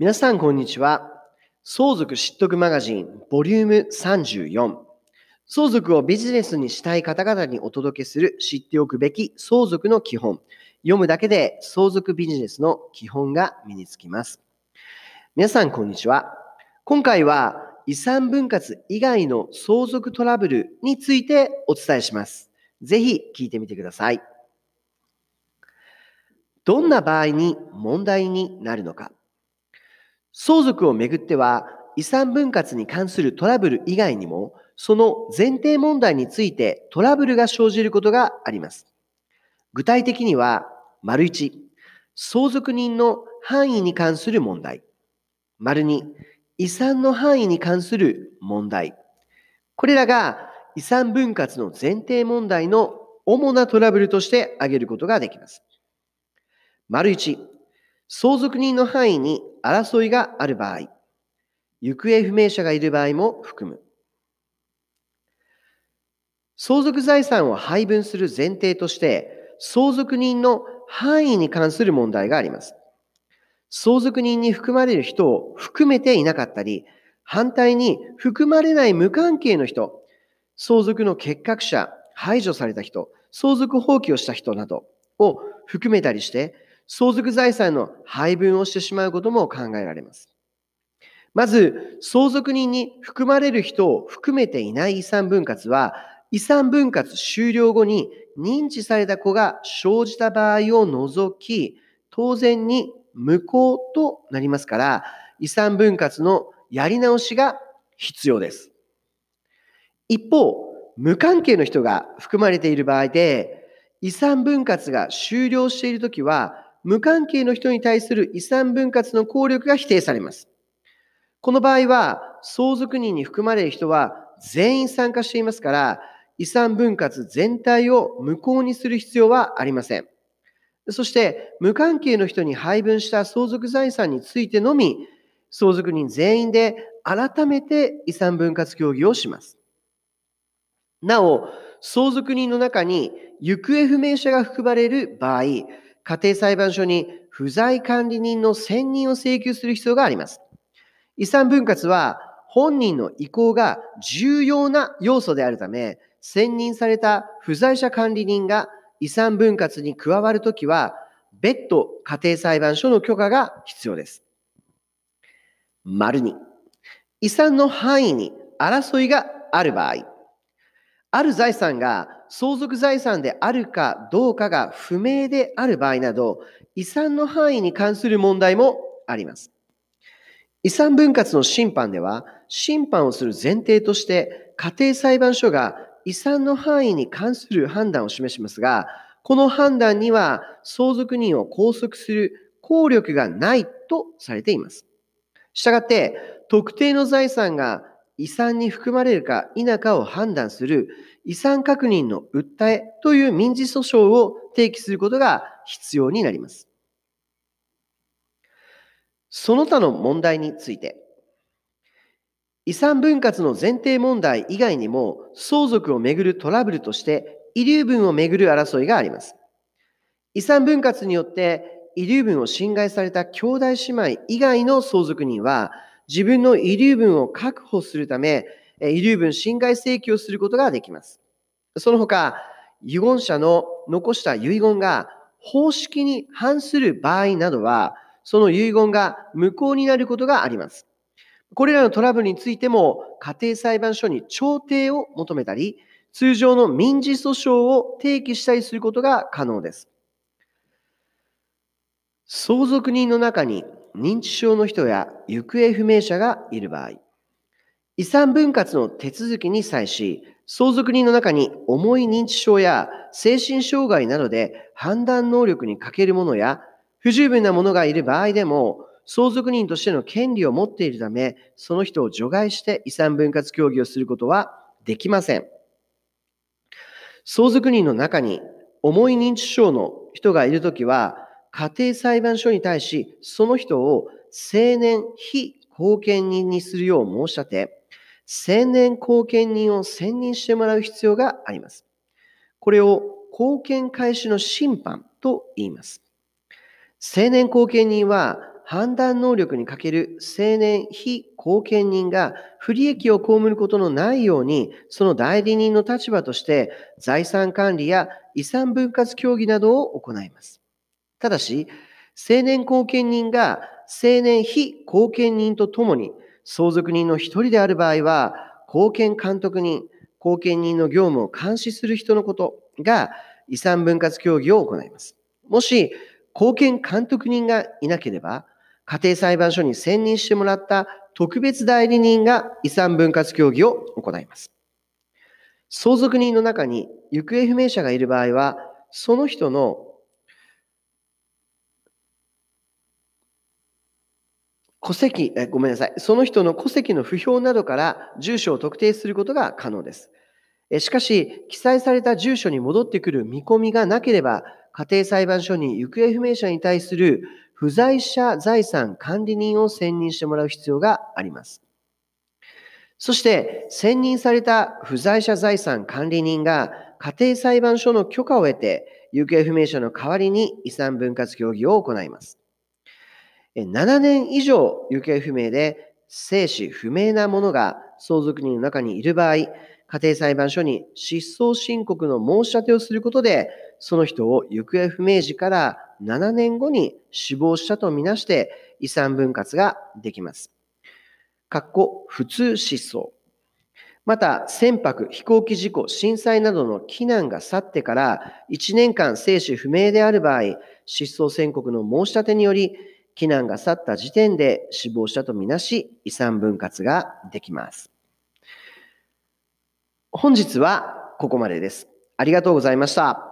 皆さん、こんにちは。相続知得マガジン、ボリューム34。相続をビジネスにしたい方々にお届けする知っておくべき相続の基本。読むだけで相続ビジネスの基本が身につきます。皆さん、こんにちは。今回は遺産分割以外の相続トラブルについてお伝えします。ぜひ聞いてみてください。どんな場合に問題になるのか。相続をめぐっては、遺産分割に関するトラブル以外にも、その前提問題についてトラブルが生じることがあります。具体的には、丸1、相続人の範囲に関する問題。丸2、遺産の範囲に関する問題。これらが遺産分割の前提問題の主なトラブルとして挙げることができます。丸1、相続人の範囲に争いがある場合、行方不明者がいる場合も含む。相続財産を配分する前提として、相続人の範囲に関する問題があります。相続人に含まれる人を含めていなかったり、反対に含まれない無関係の人、相続の結核者、排除された人、相続放棄をした人などを含めたりして、相続財産の配分をしてしまうことも考えられます。まず、相続人に含まれる人を含めていない遺産分割は、遺産分割終了後に認知された子が生じた場合を除き、当然に無効となりますから、遺産分割のやり直しが必要です。一方、無関係の人が含まれている場合で、遺産分割が終了しているときは、無関係の人に対する遺産分割の効力が否定されます。この場合は、相続人に含まれる人は全員参加していますから、遺産分割全体を無効にする必要はありません。そして、無関係の人に配分した相続財産についてのみ、相続人全員で改めて遺産分割協議をします。なお、相続人の中に行方不明者が含まれる場合、家庭裁判所に不在管理人の選任を請求する必要があります。遺産分割は本人の意向が重要な要素であるため、選任された不在者管理人が遺産分割に加わるときは、別途家庭裁判所の許可が必要です。丸に、遺産の範囲に争いがある場合、ある財産が相続財産であるかどうかが不明である場合など、遺産の範囲に関する問題もあります。遺産分割の審判では、審判をする前提として、家庭裁判所が遺産の範囲に関する判断を示しますが、この判断には相続人を拘束する効力がないとされています。したがって、特定の財産が遺産に含まれるか否かを判断する遺産確認の訴えという民事訴訟を提起することが必要になります。その他の問題について、遺産分割の前提問題以外にも相続をめぐるトラブルとして遺留分をめぐる争いがあります。遺産分割によって遺留分を侵害された兄弟姉妹以外の相続人は自分の遺留分を確保するため、遺留分侵害請求をすることができます。その他、遺言者の残した遺言が方式に反する場合などは、その遺言が無効になることがあります。これらのトラブルについても、家庭裁判所に調停を求めたり、通常の民事訴訟を提起したりすることが可能です。相続人の中に認知症の人や行方不明者がいる場合、遺産分割の手続きに際し、相続人の中に重い認知症や精神障害などで判断能力に欠ける者や不十分な者がいる場合でも、相続人としての権利を持っているため、その人を除外して遺産分割協議をすることはできません。相続人の中に重い認知症の人がいるときは、家庭裁判所に対し、その人を青年非後見人にするよう申し立て、青年後見人を選任してもらう必要があります。これを後見開始の審判と言います。青年後見人は判断能力に欠ける青年非後見人が不利益を被ることのないように、その代理人の立場として財産管理や遺産分割協議などを行います。ただし、青年後見人が青年非後見人とともに相続人の一人である場合は、後見監督人、後見人の業務を監視する人のことが遺産分割協議を行います。もし、後見監督人がいなければ、家庭裁判所に選任してもらった特別代理人が遺産分割協議を行います。相続人の中に行方不明者がいる場合は、その人の戸籍、えごめんなさい。その人の戸籍の不評などから住所を特定することが可能です。しかし、記載された住所に戻ってくる見込みがなければ、家庭裁判所に行方不明者に対する不在者財産管理人を選任してもらう必要があります。そして、選任された不在者財産管理人が家庭裁判所の許可を得て、行方不明者の代わりに遺産分割協議を行います。7年以上行方不明で生死不明な者が相続人の中にいる場合、家庭裁判所に失踪申告の申し立てをすることで、その人を行方不明時から7年後に死亡したとみなして遺産分割ができます。かっこ普通失踪。また、船舶、飛行機事故、震災などの避難が去ってから1年間生死不明である場合、失踪宣告の申し立てにより、避難が去った時点で死亡したとみなし、遺産分割ができます。本日はここまでです。ありがとうございました。